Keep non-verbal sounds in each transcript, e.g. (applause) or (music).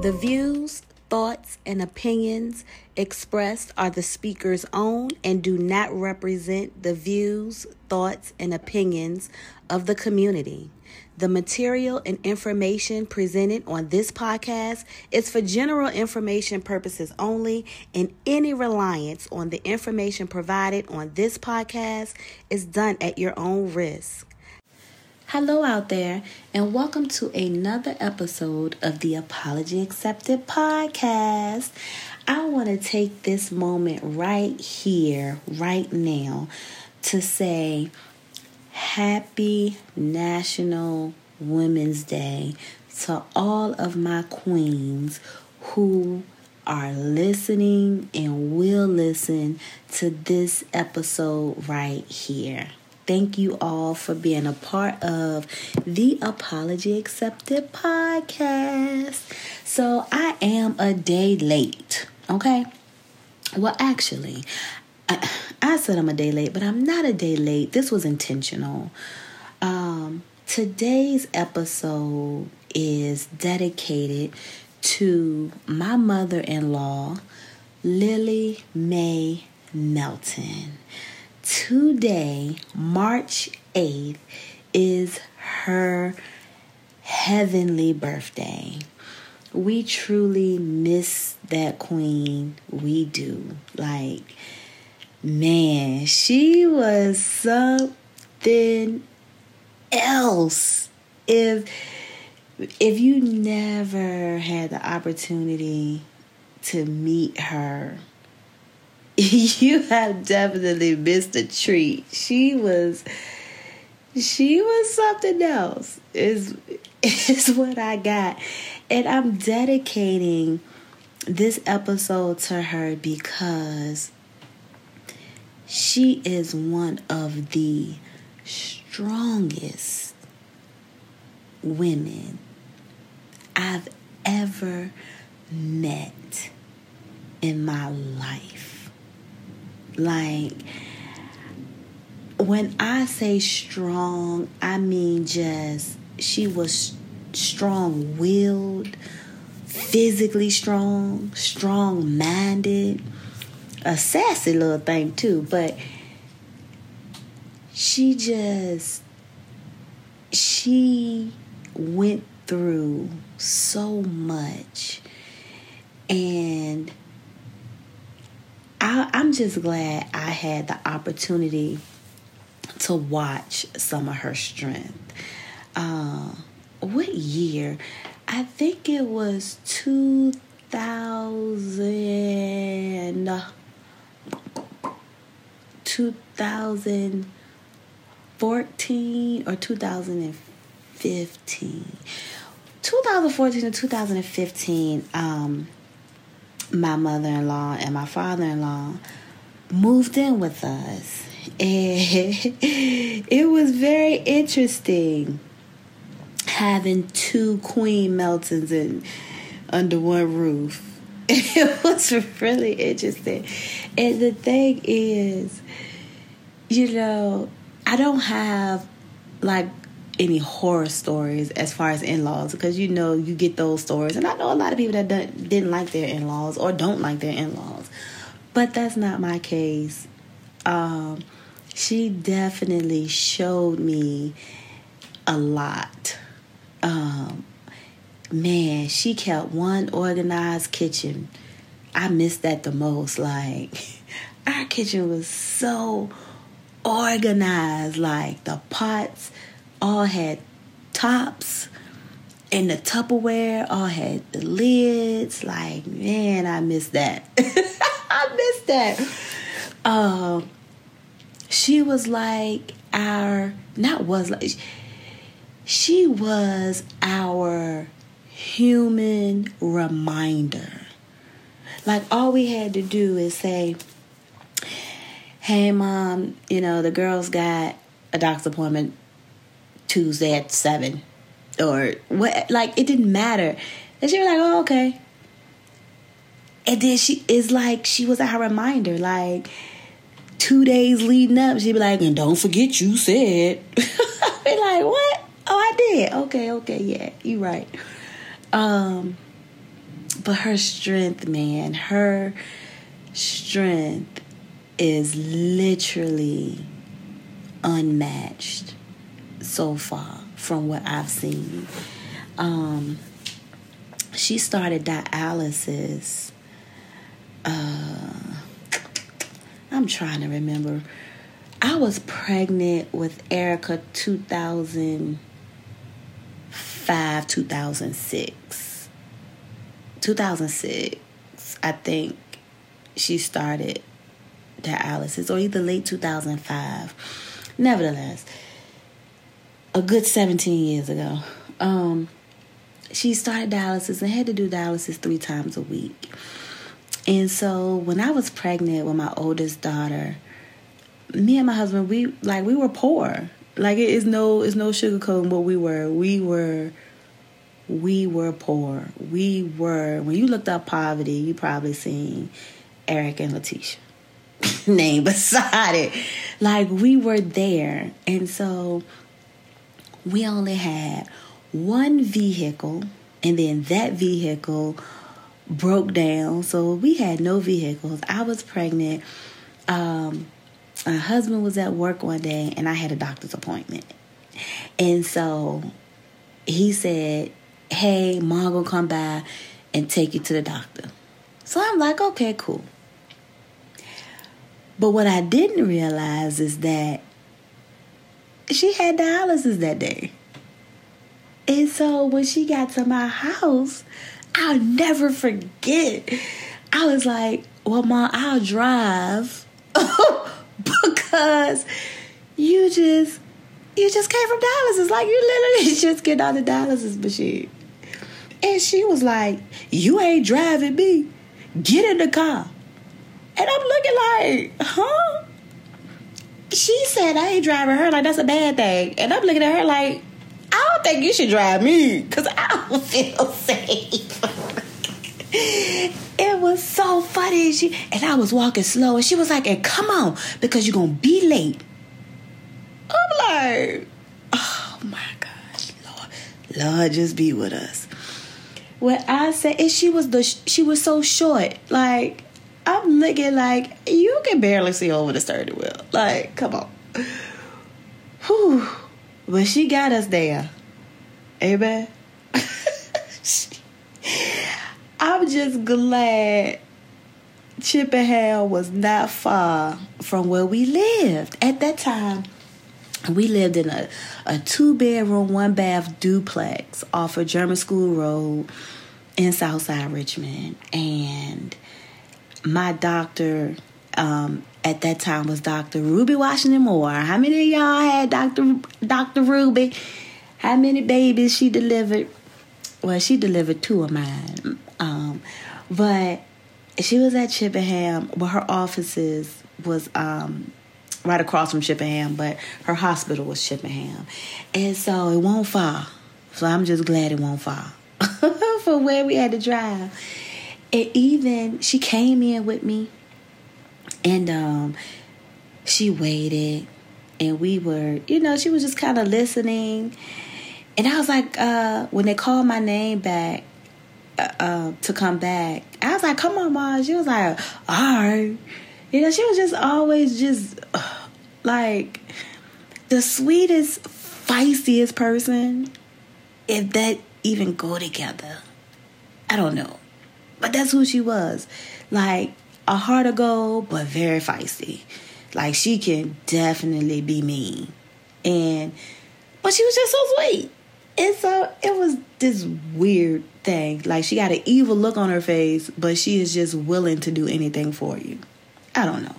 The views, thoughts, and opinions expressed are the speaker's own and do not represent the views, thoughts, and opinions of the community. The material and information presented on this podcast is for general information purposes only, and any reliance on the information provided on this podcast is done at your own risk. Hello, out there, and welcome to another episode of the Apology Accepted podcast. I want to take this moment right here, right now, to say Happy National Women's Day to all of my queens who are listening and will listen to this episode right here. Thank you all for being a part of the Apology Accepted podcast. So, I am a day late, okay? Well, actually, I, I said I'm a day late, but I'm not a day late. This was intentional. Um, today's episode is dedicated to my mother in law, Lillie Mae Melton. Today, March 8th, is her heavenly birthday. We truly miss that queen. We do. Like, man, she was something else. If if you never had the opportunity to meet her, (laughs) you have definitely missed a treat. She was she was something else. Is (laughs) is what I got. And I'm dedicating this episode to her because she is one of the strongest women I've ever met in my life. Like, when I say strong, I mean just she was strong willed, physically strong, strong minded a sassy little thing too, but she just she went through so much. And I, am just glad I had the opportunity to watch some of her strength. Uh, what year? I think it was 2000. 2014 or 2015. 2014 to 2015, um, my mother in law and my father in law moved in with us. And (laughs) it was very interesting having two Queen Meltons in, under one roof. (laughs) It was really interesting. And the thing is, you know, I don't have like any horror stories as far as in-laws because you know you get those stories. And i know a lot of people that didn't like their in-laws or don't like their in-laws. But that's not my case. Um, she definitely showed me a lot. Um, man she kept one organized kitchen. I miss that the most. Like (laughs) our kitchen was so organized. Like the pots all had tops and the Tupperware all had the lids. Like, man, I miss that. (laughs) I miss that. Um, she was like our, not was like, she was our human reminder. Like, all we had to do is say, hey mom, you know, the girls got a doctor's appointment Tuesday at seven. Or what like it didn't matter. And she was like, Oh, okay. And then she is like she was our reminder, like two days leading up, she'd be like, and don't forget you said. (laughs) I'd be like, what? Oh, I did. Okay, okay, yeah, you're right. Um, but her strength, man, her strength is literally unmatched so far from what I've seen. Um, she started dialysis. Uh, I'm trying to remember. I was pregnant with Erica 2005, 2006. 2006, I think she started dialysis, or either late 2005. Nevertheless, a good 17 years ago. Um, she started dialysis and had to do dialysis three times a week. And so when I was pregnant with my oldest daughter, me and my husband, we like we were poor. Like it is no it's no sugarcoating what we were. We were we were poor. We were when you looked up poverty, you probably seen Eric and Letitia (laughs) name beside it. Like we were there. And so we only had one vehicle, and then that vehicle broke down. So we had no vehicles. I was pregnant. Um, my husband was at work one day, and I had a doctor's appointment. And so he said, Hey, mom gonna come by and take you to the doctor. So I'm like, okay, cool. But what I didn't realize is that she had dialysis that day. And so when she got to my house, I'll never forget. I was like, well, mom, I'll drive (laughs) because you just you just came from dialysis. Like you literally (laughs) just get on the dialysis machine. And she was like, You ain't driving me. Get in the car. And I'm looking like, huh? She said I ain't driving her like that's a bad thing. And I'm looking at her like, I don't think you should drive me because I don't (laughs) feel safe. it was so funny. She and I was walking slow, and she was like, "And come on, because you're gonna be late." I'm like, "Oh my gosh, Lord, Lord, just be with us." What I said, and she was the she was so short, like I'm looking like you can barely see over the steering wheel. Like, come on. Whew. But she got us there. Amen. (laughs) I'm just glad Chippenham was not far from where we lived. At that time, we lived in a, a two bedroom, one bath duplex off of German School Road in Southside Richmond. And my doctor um, at that time was Dr. Ruby Washington Moore. How many of y'all had Dr. Dr. Ruby? How many babies she delivered? Well, she delivered two of mine. Um, but she was at Chippenham. Well, her offices was um, right across from Chippenham, but her hospital was Chippenham. And so it won't fall. So I'm just glad it won't fall (laughs) for where we had to drive. And even she came in with me and um, she waited and we were, you know, she was just kind of listening. And I was like, uh, when they called my name back uh, uh, to come back, I was like, come on, mom. She was like, all right. You know, she was just always just uh, (sighs) like the sweetest, feistiest person. If that even go together, I don't know. But that's who she was. Like, a heart of gold, but very feisty. Like she can definitely be mean. And but she was just so sweet. And so it was this weird thing. Like she got an evil look on her face, but she is just willing to do anything for you. I don't know.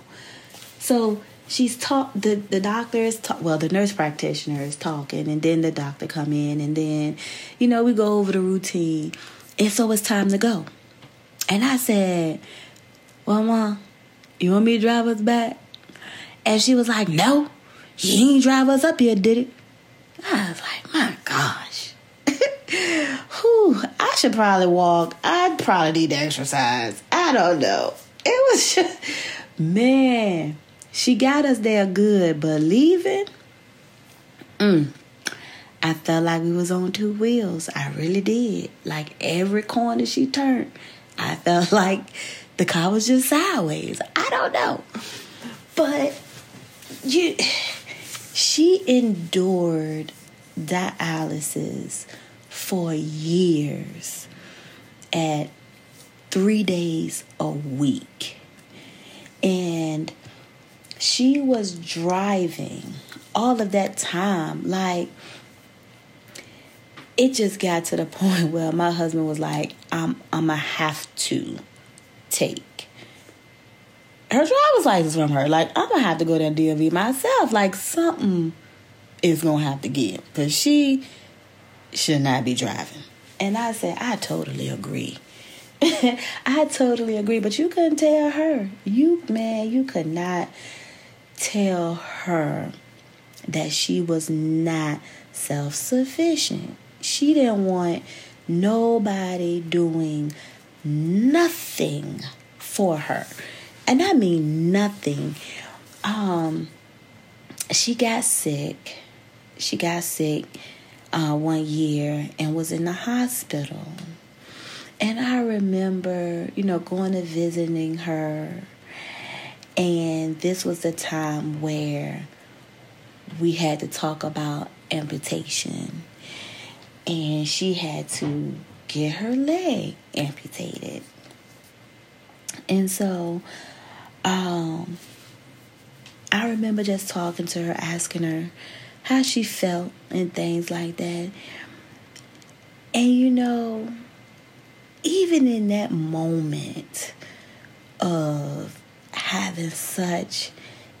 So she's taught the the doctor is ta- well the nurse practitioner is talking and then the doctor come in and then you know we go over the routine and so it's time to go and i said well, Mom, you want me to drive us back? And she was like, No, you ain't drive us up here, did it? I was like, My gosh. (laughs) Whew, I should probably walk. I'd probably need to exercise. I don't know. It was (laughs) just, man, she got us there good, but leaving, mm, I felt like we was on two wheels. I really did. Like every corner she turned, I felt (laughs) like the car was just sideways. I don't know. But you (sighs) she endured dialysis for years at three days a week. And she was driving all of that time. Like, it just got to the (laughs) point where my husband was like, I'm, I'm to have to take her driver's license from her. Like, I'm to have to go to DMV myself. Like, something is to have to give. Because she should not be driving. And I said, I totally agree. (laughs) I totally agree, but you couldn't tell her. You, man, you could not tell her that she was not self sufficient. She didn't want nobody doing nothing for her. And I mean nothing. Um, she got sick. She got sick uh, one year and was in the hospital. And I remember, you know, going to visiting her. And this was the time where we had to talk about amputation. And she had to get her leg amputated. And so um, I remember just talking to her, asking her how she felt and things like that. And you know, even in that moment of having such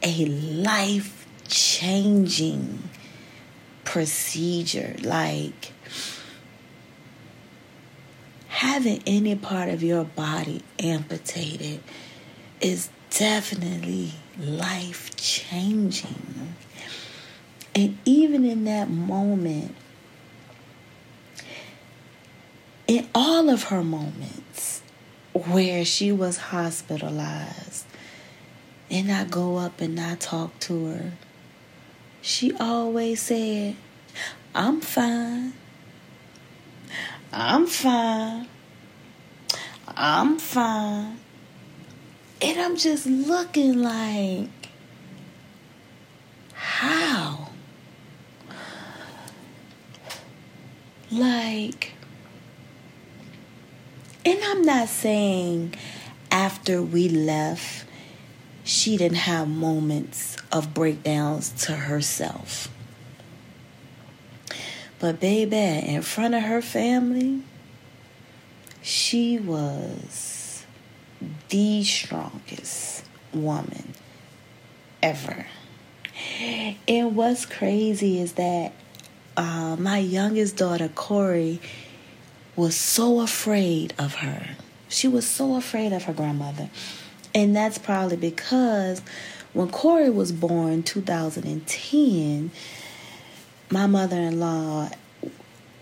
a life changing procedure, like having any part of your body amputated is definitely life changing. And even in that moment, in all of her moments where she was hospitalized, and I go up and I talk to her, she always said, I'm fine. I'm fine. I'm fine. And I'm just looking like, how? Like, and I'm not saying after we left, she didn't have moments of breakdowns to herself. But, baby, in front of her family, she was the strongest woman ever. And what's crazy is that uh, my youngest daughter, Corey, was so afraid of her. She was so afraid of her grandmother. And that's probably because when Corey was born 2010, my mother-in-law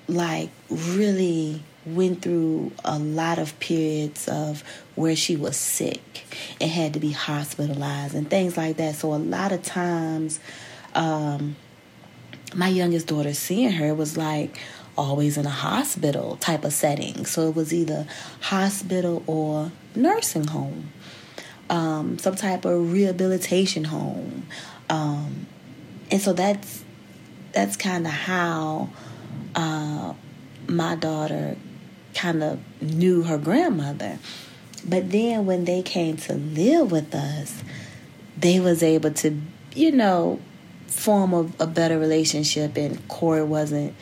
like really went through a lot of periods of where she was sick and had to be hospitalized and things like that. So a lot of times um, my youngest daughter seeing her was like always in a hospital type of setting. So it was either hospital or nursing home, um, some type of rehabilitation home. Um, and so that's that's kind of how uh, my daughter kind of knew her grandmother. But then when they came to live with us, they was able to, you know, form a, a better relationship and Corey wasn't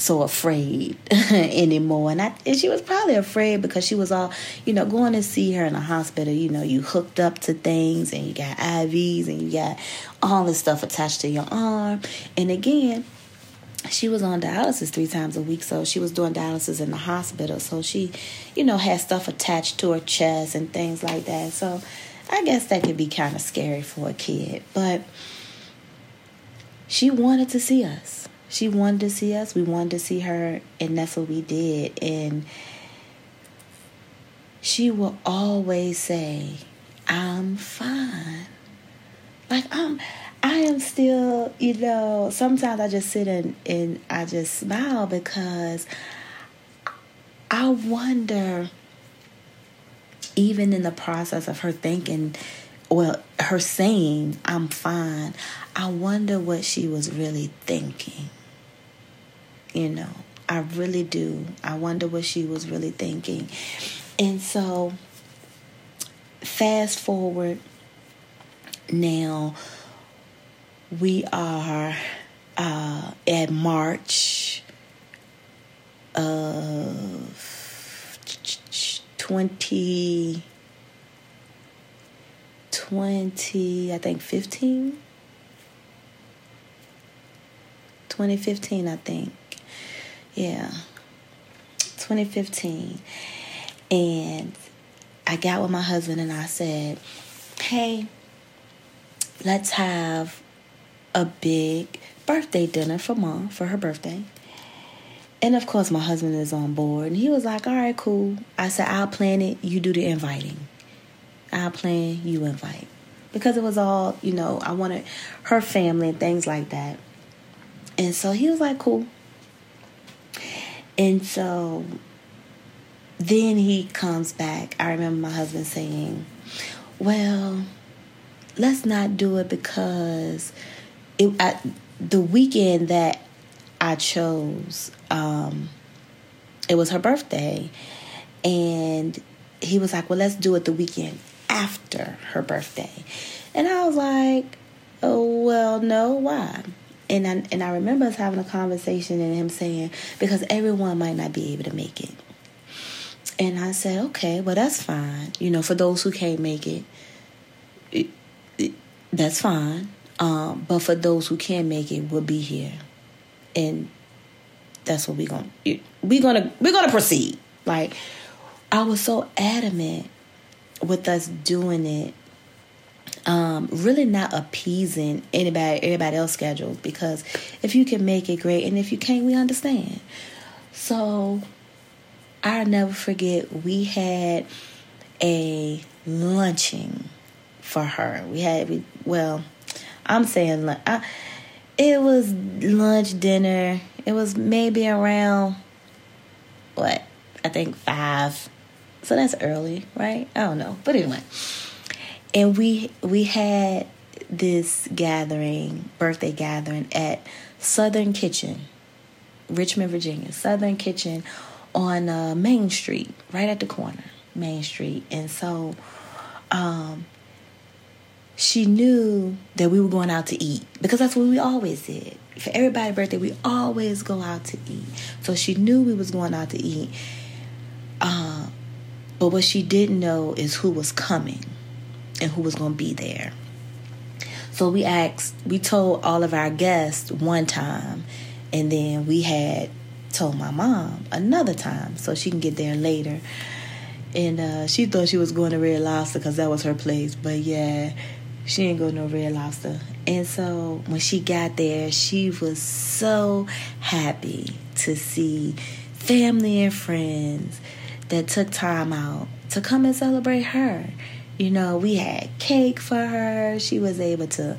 so afraid (laughs) anymore. And I and she was probably afraid because she was all, you know, going to see her in the hospital, you know, you hooked up to things and you got IVs and you got all this stuff attached to your arm. And again, she was on dialysis three times a week, so she was doing dialysis in the hospital. So she, you know, had stuff attached to her chest and things like that. So I guess that could be kind of scary for a kid. But she wanted to see us. She wanted to see us. We wanted to see her, and that's what we did. And she will always say, I'm fine. Like I'm I am still, you know, sometimes I just sit and, and I just smile because I wonder, even in the process of her thinking, well, her saying, I'm fine, I wonder what she was really thinking. You know, I really do. I wonder what she was really thinking. And so, fast forward now we are uh, at March of 20, 20 I think 15. 2015, I think. Yeah. 2015. And I got with my husband and I said, hey, let's have a big birthday dinner for mom for her birthday. And of course, my husband is on board. And he was like, all right, cool. I said, I'll plan it. You do the inviting. I'll plan, you invite. Because it was all, you know, I wanted her family and things like that. And so he was like, cool. And so then he comes back. I remember my husband saying, well, let's not do it because it I, the weekend that I chose, um, it was her birthday, and he was like, "Well, let's do it the weekend after her birthday," and I was like, "Oh, well, no, why?" And I and I remember us having a conversation and him saying because everyone might not be able to make it. And I said, okay, well, that's fine. You know, for those who can't make it, it, it that's fine. Um, but for those who can make it, we'll be here, and that's what we're gonna we're gonna we're gonna proceed. Like I was so adamant with us doing it, um, really not appeasing anybody everybody else schedules because if you can make it great, and if you can't, we understand. So I'll never forget we had a lunching for her. We had we well I'm saying I, it was lunch, dinner. It was maybe around what I think five. So that's early, right? I don't know, but anyway. And we we had this gathering, birthday gathering at Southern Kitchen, Richmond, Virginia. Southern Kitchen on uh, Main Street, right at the corner, Main Street. And so um, she knew that we were going out to eat because that's what we always did. For everybody's birthday, we always go out to eat. So she knew we was going out to eat. Uh, but what she didn't know is who was coming and who was going to be there. So we asked, we told all of our guests one time, and then we had told my mom another time so she can get there later. And uh, she thought she was going to Red Lobster because that was her place. But yeah, she ain't go no Red Lobster. And so when she got there, she was so happy to see family and friends that took time out to come and celebrate her. You know, we had cake for her. She was able to,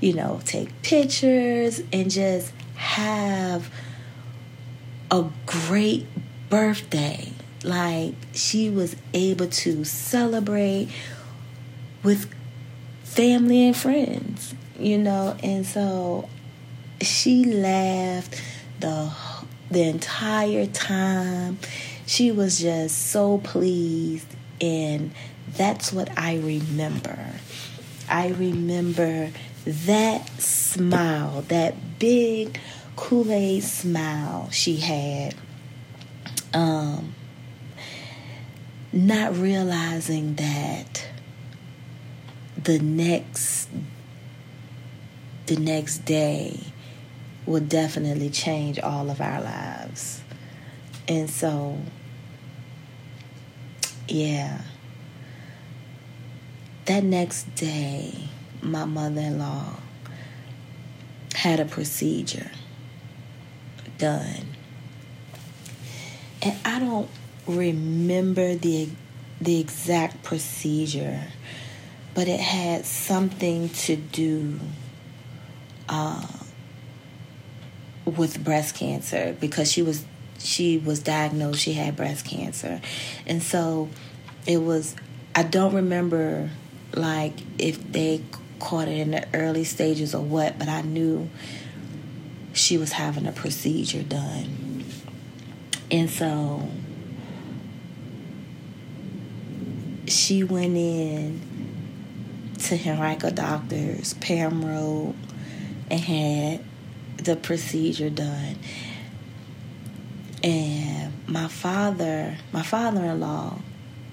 you know, take pictures and just have a great birthday. Like she was able to celebrate with family and friends, you know, and so she laughed the the entire time. She was just so pleased and that's what I remember. I remember that smile, that big Kool-Aid smile she had. Um not realizing that the next the next day will definitely change all of our lives. And so yeah. That next day, my mother-in-law had a procedure done. And I don't remember the the exact procedure but it had something to do uh, with breast cancer because she was she was diagnosed she had breast cancer and so it was i don't remember like if they caught it in the early stages or what but i knew she was having a procedure done and so she went in to Henrico Doctors, Parham and had the procedure done. And my father, my father in law,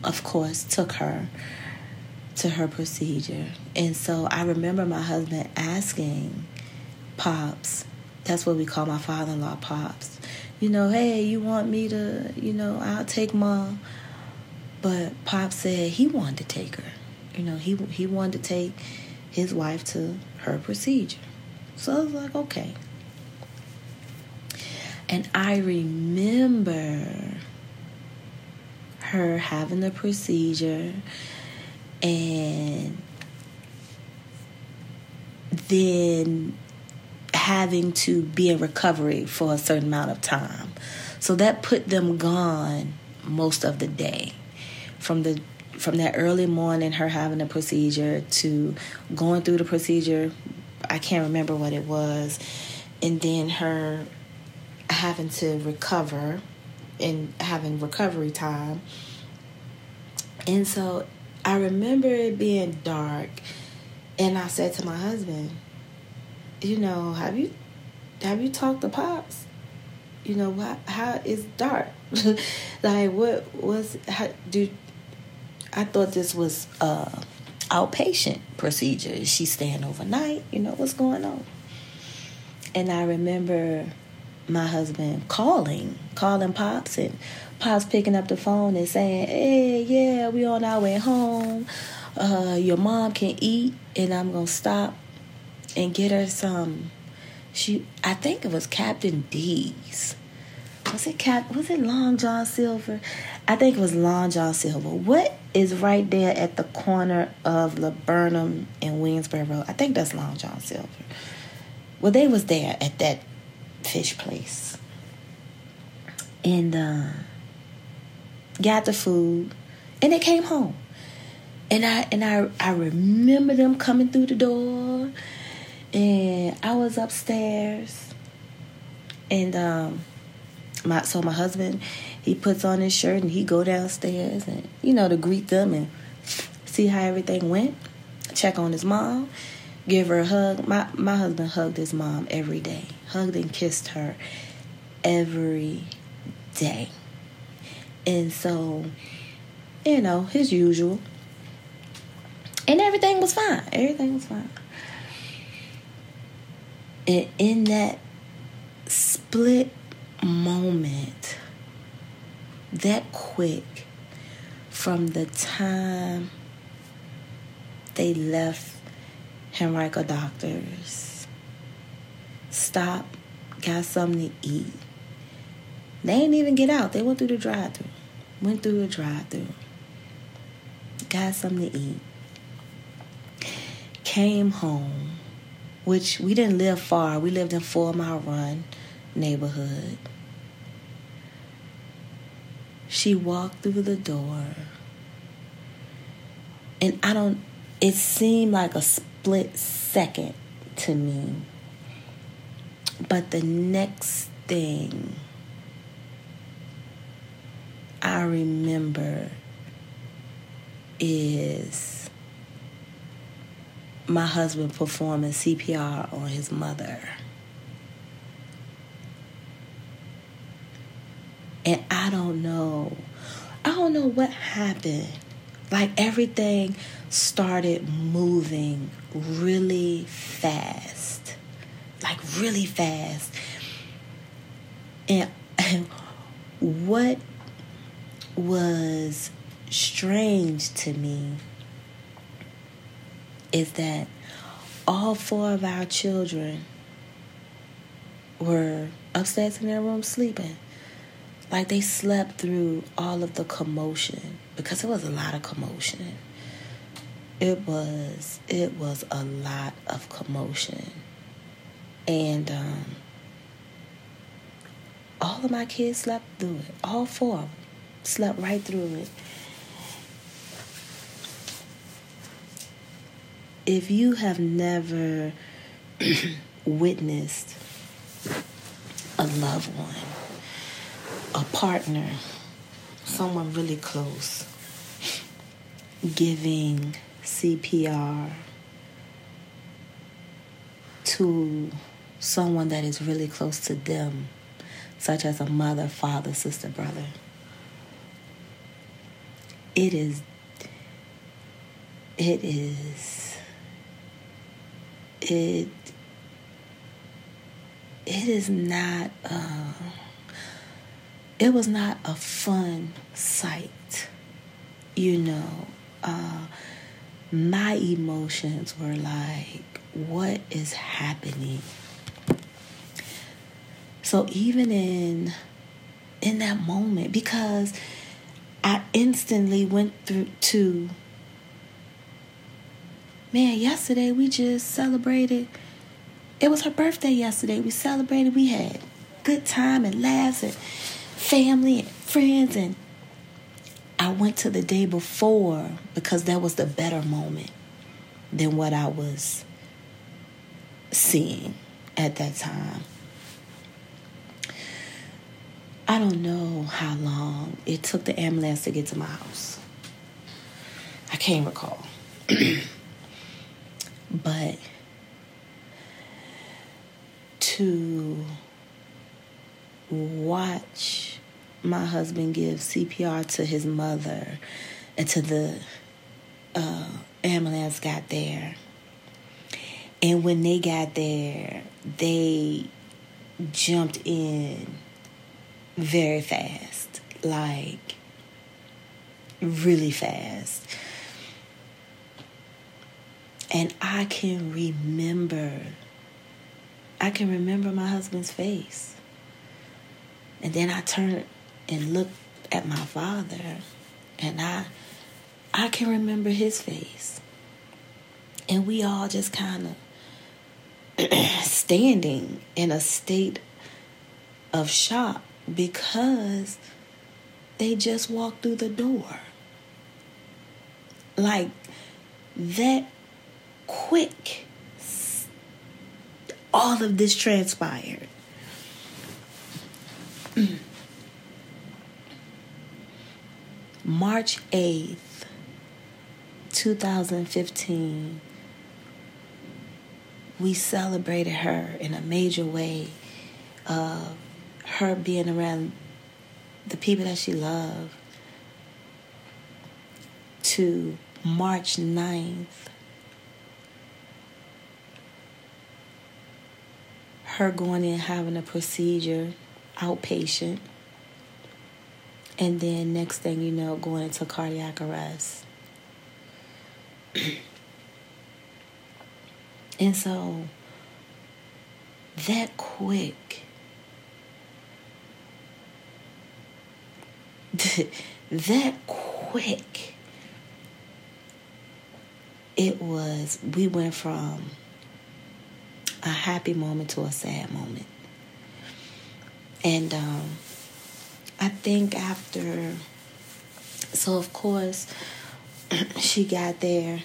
of course, took her to her procedure. And so I remember my husband asking Pops, that's what we call my father in law, Pops, you know, hey, you want me to, you know, I'll take mom. But Pop said he wanted to take her. You know, he he wanted to take his wife to her procedure. So I was like, okay. And I remember her having the procedure and then having to be in recovery for a certain amount of time. So that put them gone most of the day. From the from that early morning her having a procedure to going through the procedure, I can't remember what it was, and then her having to recover and having recovery time. And so I remember it being dark and I said to my husband, you know, have you have you talked to Pops? You know, what how it's dark. (laughs) like what was how do I thought this was uh outpatient procedure. Is she staying overnight? You know, what's going on? And I remember my husband calling, calling Pops, and Pops picking up the phone and saying, Hey, yeah, we on our way home. Uh, your mom can eat, and I'm gonna stop and get her some. She, I think it was Captain D's. Was it Cap? Was it Long John Silver? I think it was Long John Silver. What is right there at the corner of Laburnum and Williamsburg Road? I think that's Long John Silver. Well, they was there at that fish place, and uh, got the food, and they came home. And I and I I remember them coming through the door, and I was upstairs, and um, my so my husband he puts on his shirt and he go downstairs and you know to greet them and see how everything went. Check on his mom give her a hug. My my husband hugged his mom every day hugged and kissed her every day. And so you know his usual. And everything was fine. Everything was fine. And in that split moment that quick from the time they left Henrico Doctors. Stop, got something to eat. They didn't even get out. They went through the drive through. Went through the drive through. Got something to eat. Came home, which we didn't live far. We lived in Four Mile Run neighborhood. She walked through the door. And I don't, it seemed like a split second to me. But the next thing I remember is my husband performing CPR on his mother. And I don't know. I don't know what happened. Like everything started moving really fast. Like really fast. And, what was strange to me is that all four of our children were upstairs in their room sleeping. Like they slept through all of the commotion because it was a lot of commotion. It was it was a lot of commotion. And um, all of my kids slept through it. All four of them slept right through it. If you have never (clears throat) witnessed a loved one, a partner, someone really close, giving CPR to someone that is really close to them, such as a mother, father, sister, brother. It is, it is, it, it is not, uh, it was not a fun sight, you know. Uh, my emotions were like, what is happening? So even in in that moment, because I instantly went through to man, yesterday we just celebrated. It was her birthday yesterday. We celebrated. We had good time and laughs and family and friends and I went to the day before because that was the better moment than what I was seeing at that time. I don't know how long it took the ambulance to get to my house. I can't recall. (clears throat) but to watch my husband give CPR to his mother until the uh, ambulance got there. And when they got there, they jumped in very fast, like really fast. And I can remember, I can remember my husband's face. And then I turned and looked at my father and I I can remember his face. And we all just kind of (clears throat) standing in a state of shock because they just walked through the door. Like that quick all of this transpired. March 8th, 2015, we celebrated her in a major way of her being around the people that she loved to March 9th. Her going in having a procedure outpatient and then next thing you know, going into cardiac arrest. (clears throat) and so that quick, (laughs) that quick, it was, we went from a happy moment to a sad moment. And, um, I think after, so of course, (clears throat) she got there.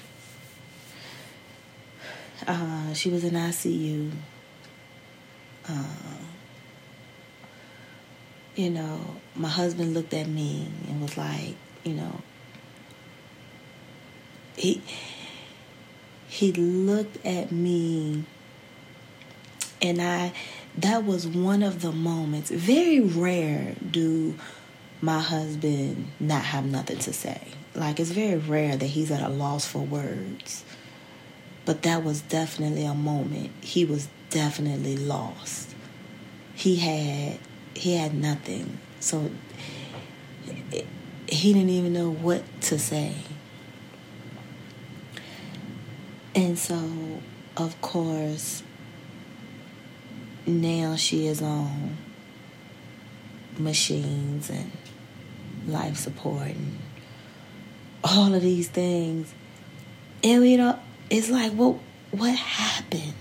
Uh, she was in ICU. Uh, you know, my husband looked at me and was like, you know, he he looked at me and I that was one of the moments. Very rare do my husband not have nothing to say. Like it's very rare that he's at a loss for words. But that was definitely a moment. He was definitely lost. He had he had nothing. So he didn't even know what to say. And so, of course, now she is on machines and life support and all of these things. And you know, it's like, well, what happened?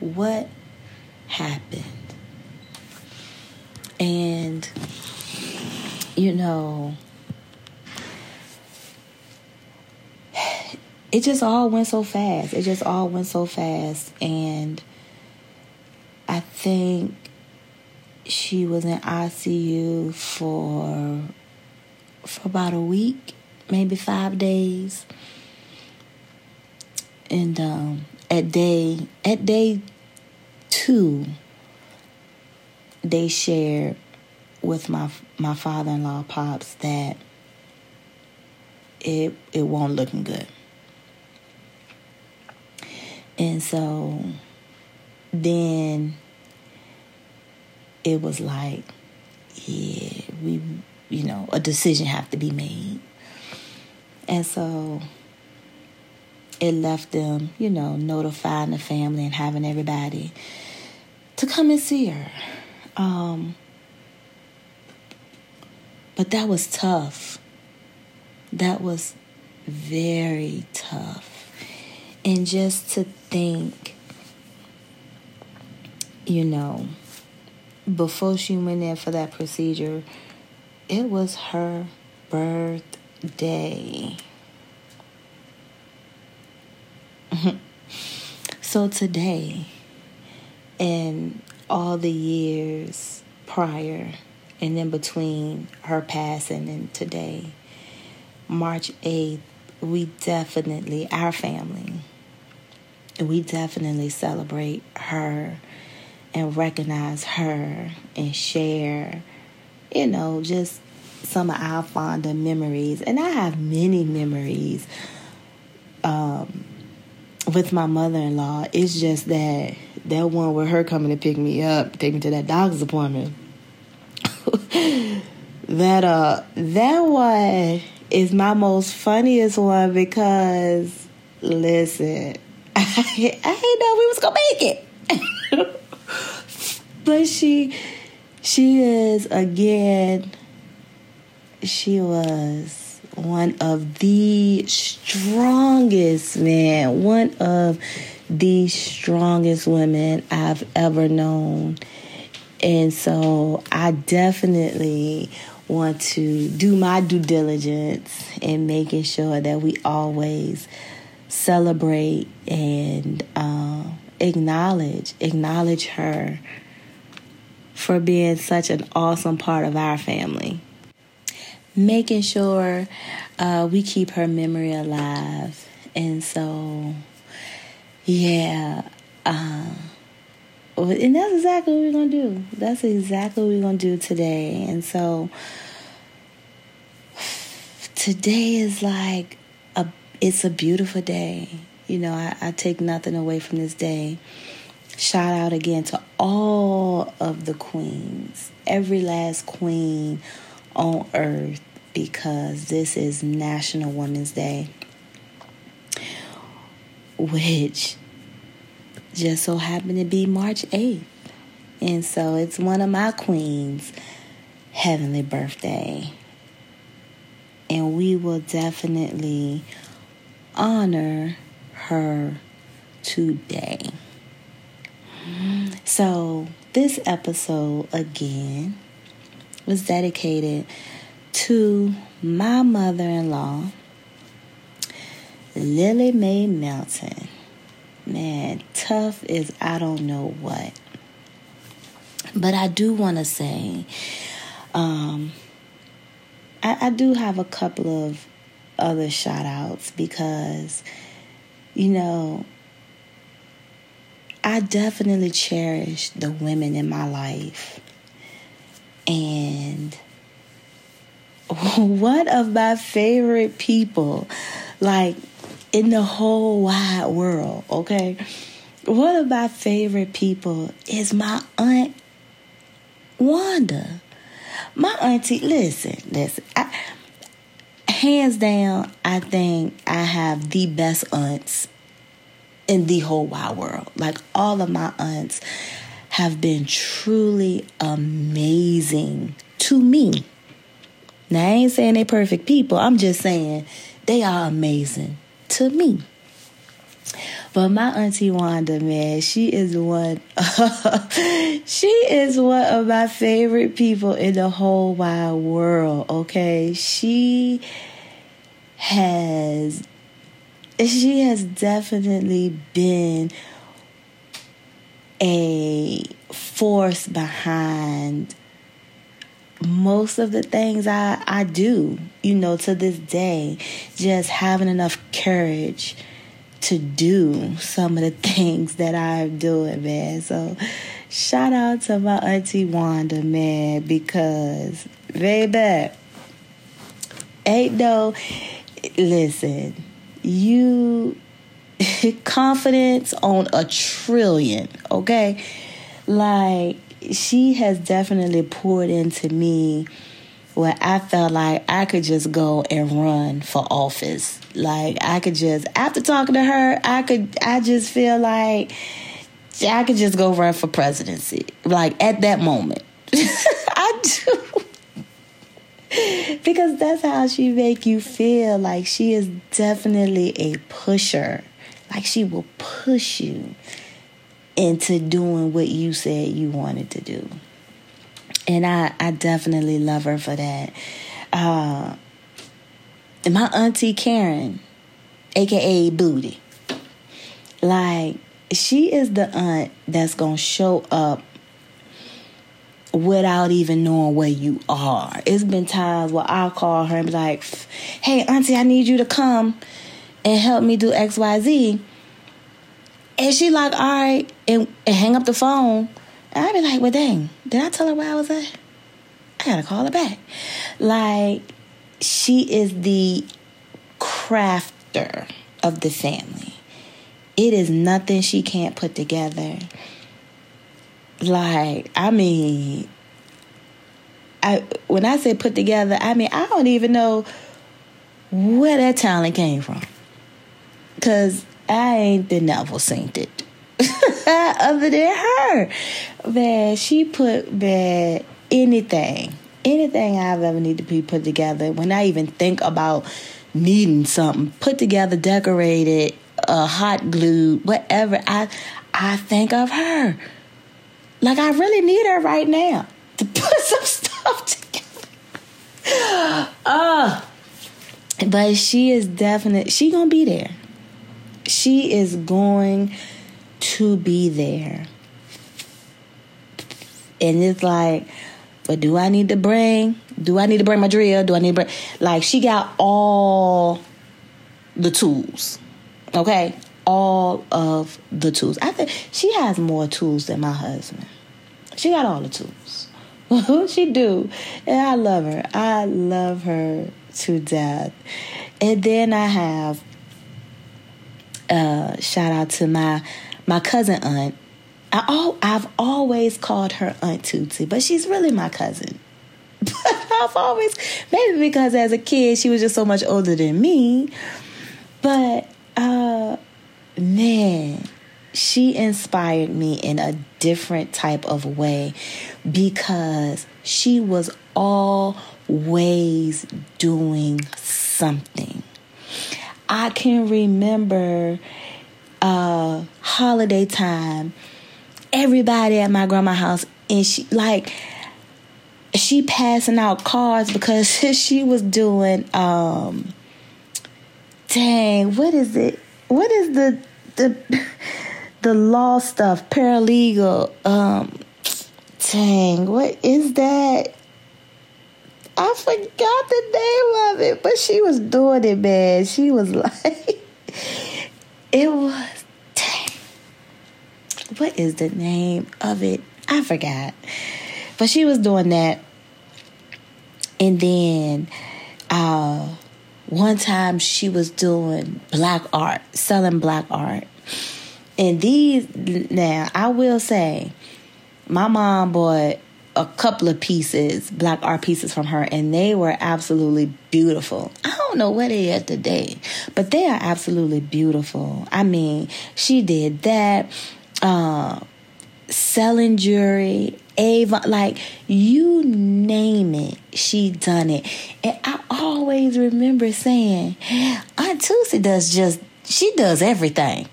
What happened. And, you know, (sighs) it just all went so fast. It just all went so fast. And I think she was in ICU for for about a week, maybe five days. And um, at day at day two, they shared with my my father in law pops that it it won't looking good. And so then it was like, yeah, we, you know, a decision have to be made. And so it left them, you know, notifying the family and having everybody to come and see her. Um, but that was tough. That was very tough. And just to think, you know, before she went in for that procedure, it was her birthday. (laughs) so today, and all the years prior and in between her passing and today, March 8th, we definitely, our family, we definitely celebrate her and recognize her and share, you know, just some of our fonder memories. And I have many memories um, with my mother in law. It's just that that one with her coming to pick me up, take me to that doctor's appointment. (laughs) that uh that one is my most funniest one because listen, (laughs) I, I didn't know we was gonna make it. (laughs) but she she is again she was one of the strongest man one of the strongest women I've ever known and so I definitely want to do my due diligence in making sure that we always celebrate and uh, acknowledge acknowledge her for being such an awesome part of our family. Making sure uh, we keep her memory alive. And so, yeah. Uh, and that's exactly what we're to do. That's exactly what we're to do today. And so, today is like a it's a beautiful day you know I, I, take nothing away from this day shout out again to all of the queens every last queen on earth because this is national women's day which just so happened to be march 8th and so it's one of my queens heavenly birthday. And we will definitely honor her today. So, this episode again was dedicated to my mother in law, Lillie Mae Melton. Man, tough is I don't know what. But I do want to say, um, I, I do have a couple of other shout outs because, you know, I definitely cherish the women in my life. And (laughs) one of my favorite people, like in the whole wide world, okay? One of my favorite people is my Aunt Wanda. My auntie, listen, listen. I, hands down, I think I have the best aunts in the whole wide world. Like all of my aunts have been truly amazing to me. Now, I ain't saying they're perfect people. I'm just saying they are amazing to me. But my auntie Wanda, man, she is one. (laughs) she is one of my favorite people in the whole wide world. Okay, she has she has definitely been a force behind most of the things I, I do, you know, to this day, just having enough courage to do some of the (laughs) things that I'm doing, man. So shout out to my auntie Wanda, man, because baby, ain't no listen, you (laughs) confidence on a trillion, okay? Like she has definitely poured into me where I felt like I could just go and run for office. Like I could just after talking to her, I could I just feel like I could just go run for presidency. Like at that moment. (laughs) I do. because that's how she make you feel like she is definitely a pusher. Like she will push you into doing what you said you wanted to do. And I, I definitely love her for that. Uh, my auntie Karen, aka Booty, like she is the aunt that's gonna show up without even knowing where you are. It's been times where I'll call her and be like, "Hey, auntie, I need you to come and help me do X, Y, Z." And she like, all right, and, and hang up the phone. And I'd be like, well, dang, did I tell her where I was at? I gotta call her back. Like, she is the crafter of the family. It is nothing she can't put together. Like, I mean, I when I say put together, I mean I don't even know where that talent came from. Cause I ain't the never it. (laughs) Other than her. Man, she put man anything. Anything I've ever needed to be put together. When I even think about needing something put together, decorated, uh, hot glued, whatever, I I think of her. Like I really need her right now to (laughs) put some stuff together. (gasps) uh, but she is definitely she gonna be there she is going to be there. And it's like, but do I need to bring? Do I need to bring my drill? Do I need to bring? Like, she got all the tools. Okay? All of the tools. I think she has more tools than my husband. She got all the tools. (laughs) she do. And I love her. I love her to death. And then I have uh, shout out to my my cousin aunt. I all I've always called her Aunt Tootsie, but she's really my cousin. (laughs) I've always maybe because as a kid she was just so much older than me. But uh man, she inspired me in a different type of way because she was always doing something. I can remember uh holiday time, everybody at my grandma's house, and she like she passing out cards because (laughs) she was doing um dang, what is it? What is the the (laughs) the law stuff, paralegal, um dang, what is that? I forgot the name of it, but she was doing it, man. She was (laughs) like, it was, dang. What is the name of it? I forgot. But she was doing that. And then, uh, one time she was doing black art, selling black art. And these, now, I will say, my mom bought a couple of pieces, black art pieces from her, and they were absolutely beautiful. I don't know where they are today, but they are absolutely beautiful. I mean, she did that, uh, selling jewelry, Avon, like you name it, she done it. And I always remember saying, Aunt Tootsie does just, she does everything.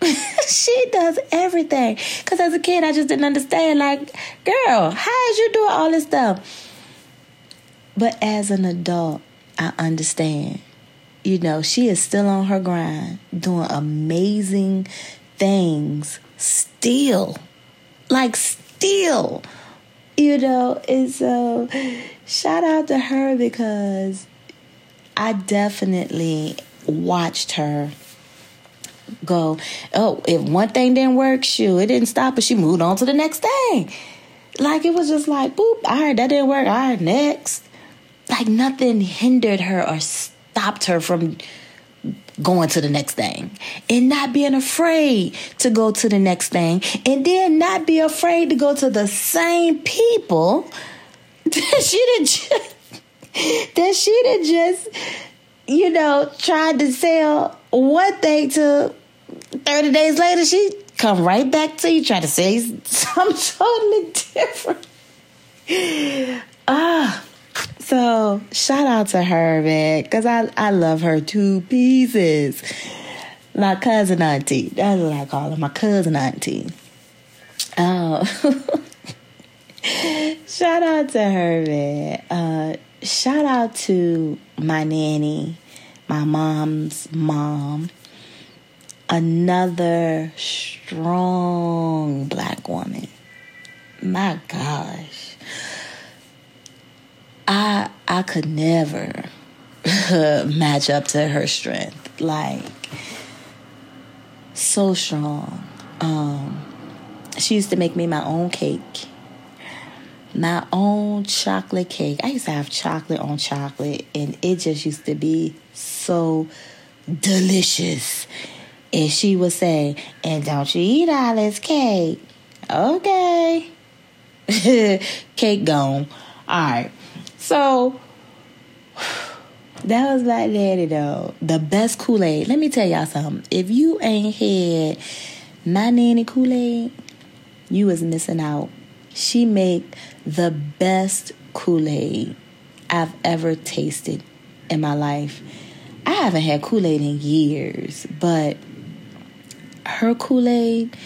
(laughs) she does everything. Cause as a kid, I just didn't understand. Like, girl, how is you doing all this stuff? But as an adult, I understand. You know, she is still on her grind, doing amazing things still. Like, still. You know, and so shout out to her because I definitely watched her go, oh, if one thing didn't work, shoot, it didn't stop her. She moved on to the next thing. Like it was just like, boop, all right, that didn't work. All right, next. Like nothing hindered her or stopped her from going to the next thing and not being afraid to go to the next thing and then not be afraid to go to the same people (laughs) that she did just (laughs) that she did just you know tried to sell one thing to 30 days later, she come right back to you, try to say something (laughs) totally different. Ah, so shout out to her, man, because I, I love her two pieces. My cousin auntie, that's what I call her, my cousin auntie. Oh, (laughs) shout out to her, man. Uh, shout out to my nanny, my mom's mom another strong black woman. My gosh. I I could never (laughs) match up to her strength. Like so strong. Um she used to make me my own cake. My own chocolate cake. I used to have chocolate on chocolate and it just used to be so delicious and she would say, and don't you eat all this cake. Okay. (laughs) cake gone. All right. So (sighs) that was my daddy though. The best Kool-Aid. Let me tell y'all something. If you ain't had my nanny Kool-Aid, you was missing out. She made the best Kool-Aid I've ever tasted in my life. I haven't had Kool-Aid in years, but her Kool Aid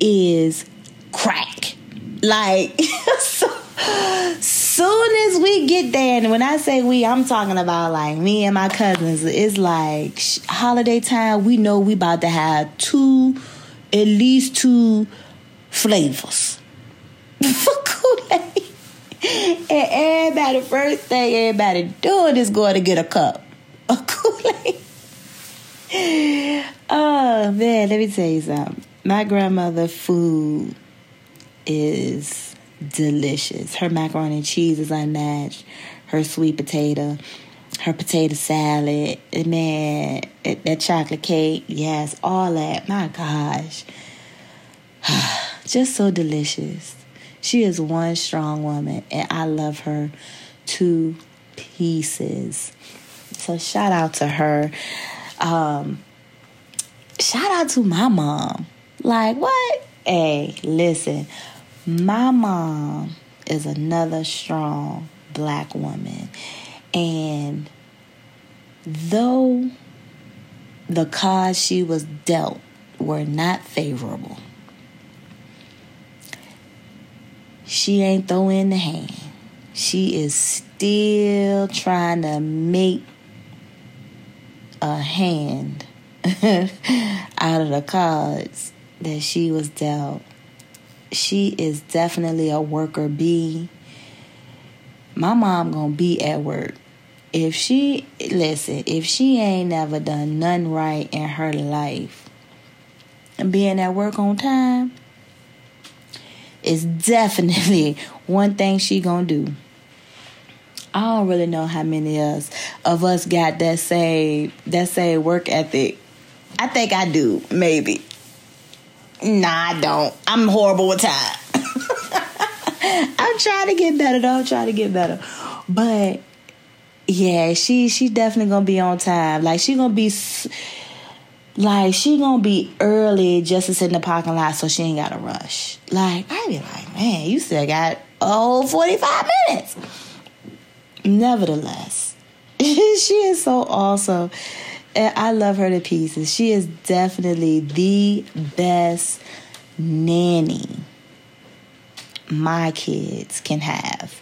is crack. Like, (laughs) so, soon as we get there, and when I say we, I'm talking about like me and my cousins. It's like holiday time. We know we about to have two, at least two flavors (laughs) for Kool Aid. And everybody, first thing everybody doing is going to get a cup of Kool Aid. (laughs) oh man, let me tell you something. My grandmother food is delicious. Her macaroni and cheese is unmatched. Her sweet potato, her potato salad, man, that chocolate cake, yes, all that. My gosh, (sighs) just so delicious. She is one strong woman, and I love her to pieces. So shout out to her. Um, shout out to my mom. Like, what? Hey, listen, my mom is another strong black woman. And though the cards she was dealt were not favorable, she ain't throwing the hand. She is still trying to make a hand (laughs) out of the cards that she was dealt. She is definitely a worker bee. My mom gonna be at work. If she listen, if she ain't never done nothing right in her life, and being at work on time is (laughs) definitely one thing she gonna do. I don't really know how many of us of us got that same that same work ethic. I think I do, maybe. Nah, I don't. I'm horrible with time. (laughs) I'm trying to get better though. I'm trying to get better. But yeah, she she definitely gonna be on time. Like she gonna be like she gonna be early just to sit in the parking lot so she ain't gotta rush. Like I be like, man, you still got oh 45 minutes. Nevertheless, (laughs) she is so awesome. And I love her to pieces. She is definitely the best nanny my kids can have.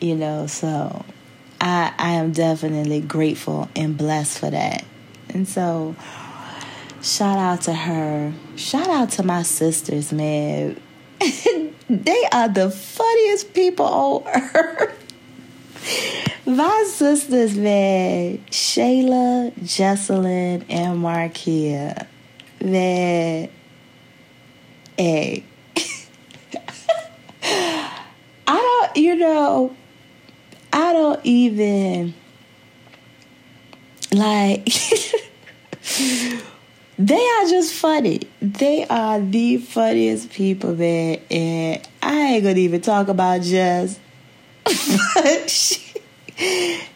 You know, so I I am definitely grateful and blessed for that. And so shout out to her. Shout out to my sisters, man. (laughs) they are the funniest people on (laughs) earth. My sisters, man, Shayla, Jesselyn, and Markia, man, hey, (laughs) I don't, you know, I don't even like. (laughs) they are just funny. They are the funniest people, man. And I ain't gonna even talk about Jess. But she,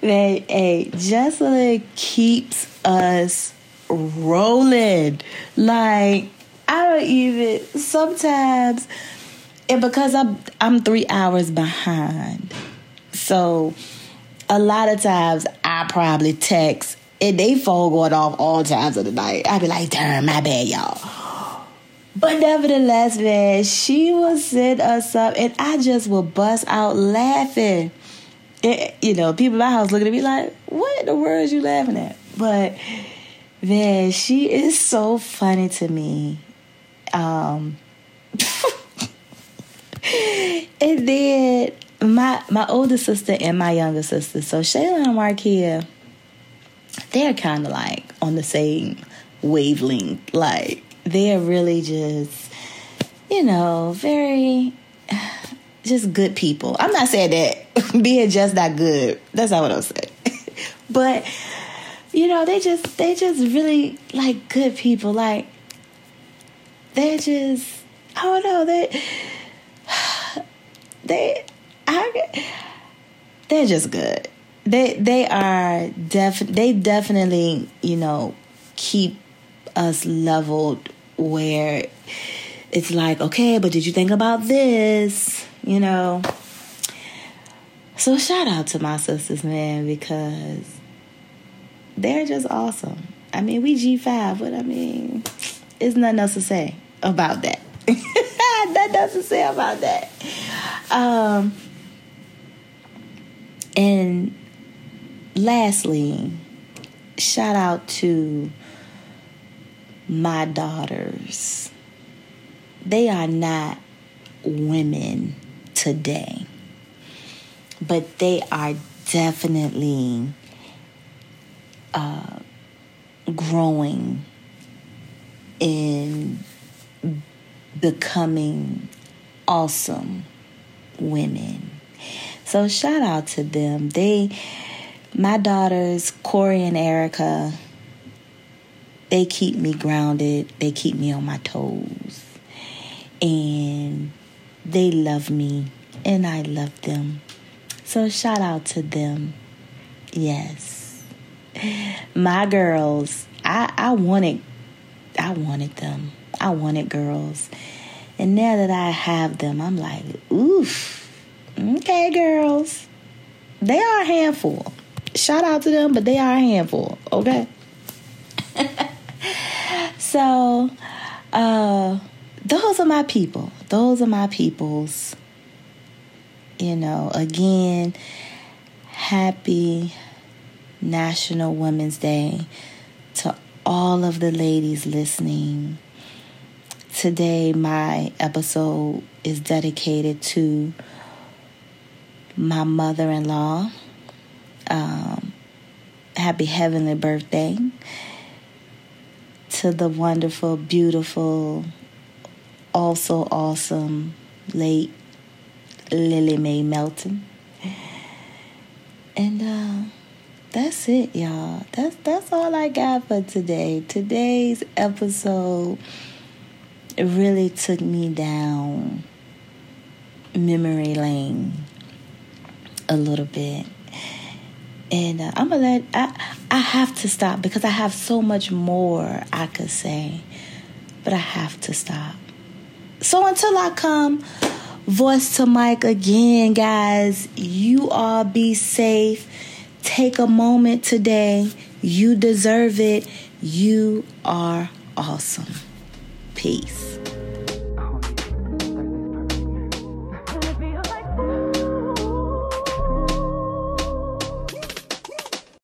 man, hey, Jesselyn keeps us rolling. Like, I don't even sometimes and because I'm I'm three hours behind. So a lot of times I probably text and they phone going off all times of the night. I'd be like, damn, my bad, y'all. But nevertheless, man, she will set us up and I just will bust out laughing. It, you know, people in my house looking at me like, what in the world is you laughing at? But man, she is so funny to me. Um (laughs) and then my my older sister and my younger sister, so Shayla and Markia, they're kind of like on the same wavelength. Like they're really just, you know, very just good people. I'm not saying that (laughs) being just not good. That's not what I'm saying. (laughs) but you know, they just they just really like good people. Like they're just I don't know they (sighs) they I, they're just good. They they are def they definitely, you know, keep us leveled where it's like, okay, but did you think about this? You know. So shout out to my sisters, man, because they're just awesome. I mean, we G5, but I mean, there's nothing else to say about that. (laughs) nothing else to say about that. Um, and lastly, shout out to my daughters. They are not women today, but they are definitely uh, growing in becoming awesome women. So shout out to them. They my daughters, Corey and Erica, they keep me grounded. They keep me on my toes. And they love me and I love them. So shout out to them. Yes. My girls, I I wanted I wanted them. I wanted girls. And now that I have them, I'm like, oof, okay, girls. They are a handful. Shout out to them, but they are a handful, okay? So, uh, those are my people. Those are my peoples. You know, again, happy National Women's Day to all of the ladies listening Today, my episode is dedicated to my mother in law. Um, happy heavenly birthday to the wonderful, beautiful, also awesome late Lillie Mae Melton. And uh, that's it, y'all. That's that's all I got for today. Today's episode really took me down memory lane a little bit. And uh, I'm gonna let I I have to stop because I have so much more I could say, but I have to stop. So until I come voice to mic again, guys, you all be safe. Take a moment today You deserve it. You are awesome. Peace.